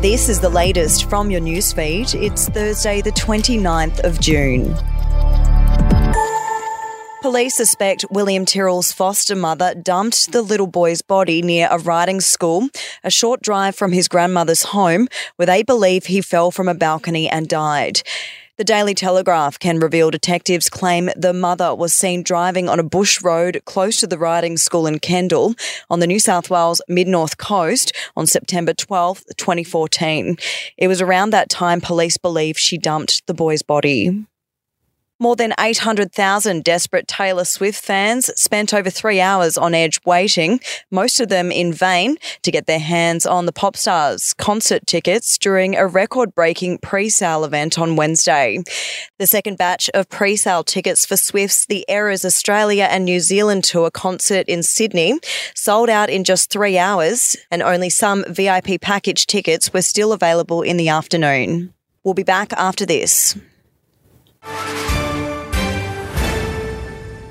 This is the latest from your newsfeed. It's Thursday, the 29th of June. Police suspect William Tyrrell's foster mother dumped the little boy's body near a riding school, a short drive from his grandmother's home, where they believe he fell from a balcony and died. The Daily Telegraph can reveal detectives claim the mother was seen driving on a bush road close to the riding school in Kendall on the New South Wales mid north coast on September 12, 2014. It was around that time police believe she dumped the boy's body. More than 800,000 desperate Taylor Swift fans spent over three hours on edge waiting, most of them in vain, to get their hands on the pop star's concert tickets during a record breaking pre sale event on Wednesday. The second batch of pre sale tickets for Swift's The Eras Australia and New Zealand tour concert in Sydney sold out in just three hours, and only some VIP package tickets were still available in the afternoon. We'll be back after this.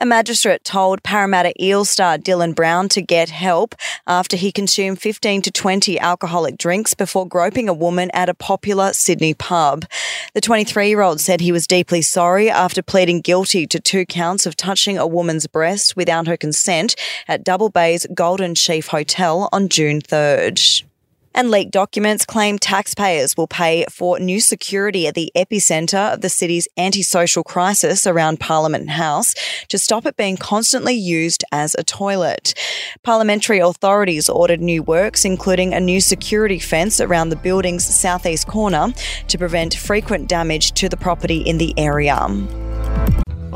A magistrate told Parramatta Eel star Dylan Brown to get help after he consumed 15 to 20 alcoholic drinks before groping a woman at a popular Sydney pub. The 23 year old said he was deeply sorry after pleading guilty to two counts of touching a woman's breast without her consent at Double Bay's Golden Sheaf Hotel on June 3rd. And leaked documents claim taxpayers will pay for new security at the epicentre of the city's antisocial crisis around Parliament House to stop it being constantly used as a toilet. Parliamentary authorities ordered new works, including a new security fence around the building's southeast corner to prevent frequent damage to the property in the area.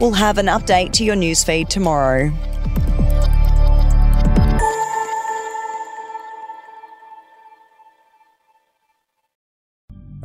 We'll have an update to your newsfeed tomorrow.